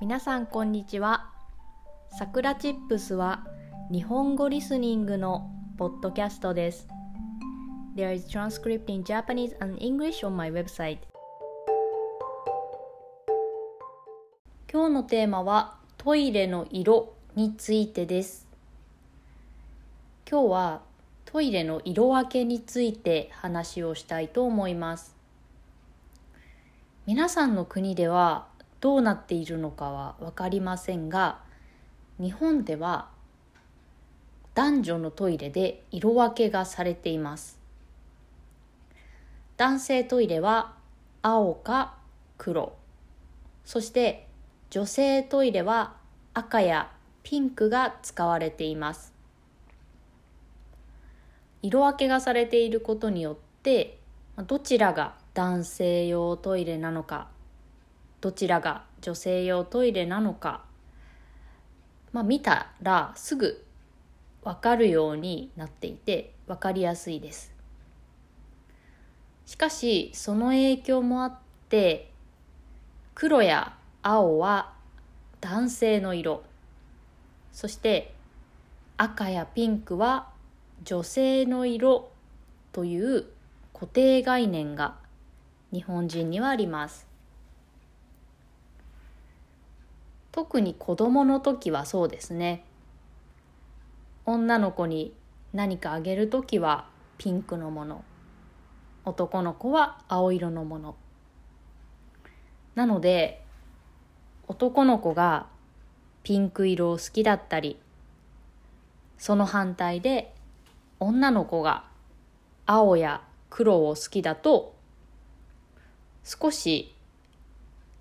皆さんこんにちは。さくらチップスは日本語リスニングのポッドキャストです。There is transcript in Japanese and English on my website. 今日のテーマはトイレの色についてです。今日はトイレの色分けについて話をしたいと思います。皆さんの国ではどうなっているのかは分かりませんが日本では男女のトイレで色分けがされています。男性トイレは青か黒。そして女性トイレは赤やピンクが使われています。色分けがされていることによってどちらが男性用トイレなのかどちらが女性用トイレなのか、まあ、見たらすぐ分かるようになっていて分かりやすいです。しかしその影響もあって黒や青は男性の色。そして赤やピンクは女性の色という固定概念が日本人にはあります。特に子供の時はそうですね。女の子に何かあげる時はピンクのもの。男の子は青色のもの。なので男の子がピンク色を好きだったりその反対で女の子が青や黒を好きだと少し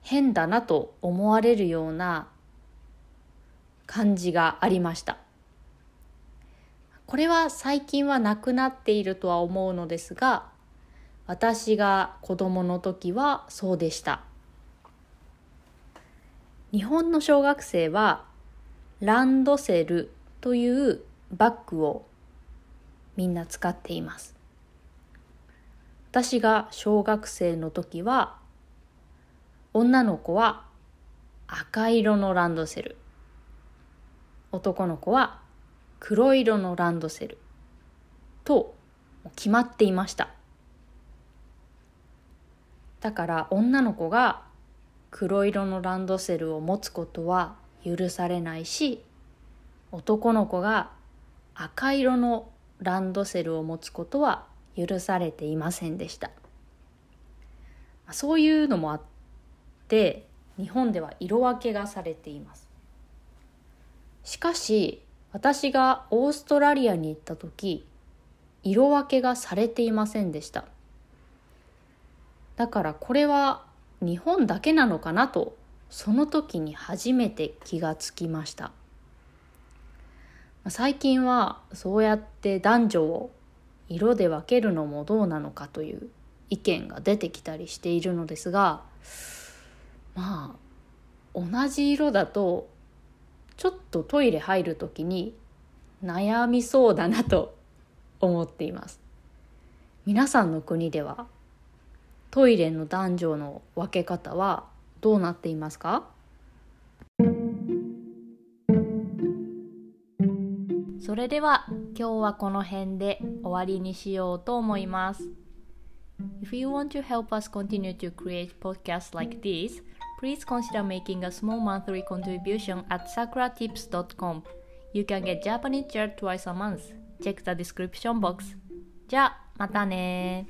変だなと思われるような感じがありました。これは最近はなくなっているとは思うのですが私が子供の時はそうでした。日本の小学生はランドセルというバッグをみんな使っています。私が小学生の時は女の子は赤色のランドセル。男の子は黒色のランドセル。と決まっていました。だから女の子が黒色のランドセルを持つことは許されないし男の子が赤色のランドセルを持つことは許されていませんでした。そういうのもあってで日本では色分けがされています。しかし私がオーストラリアに行った時色分けがされていませんでした。だからこれは日本だけなのかなとその時に初めて気がつきました。最近はそうやって男女を色で分けるのもどうなのかという意見が出てきたりしているのですがまあ同じ色だとちょっとトイレ入る時に悩みそうだなと思っています皆さんの国ではトイレの男女の分け方はどうなっていますか？それでは今日はこの辺で終わりにしようと思います。If you want to help us continue to create podcasts like this, please consider making a small monthly contribution at sakuratips.com. You can get Japanese chair twice a month. Check the description box. じゃあ、またね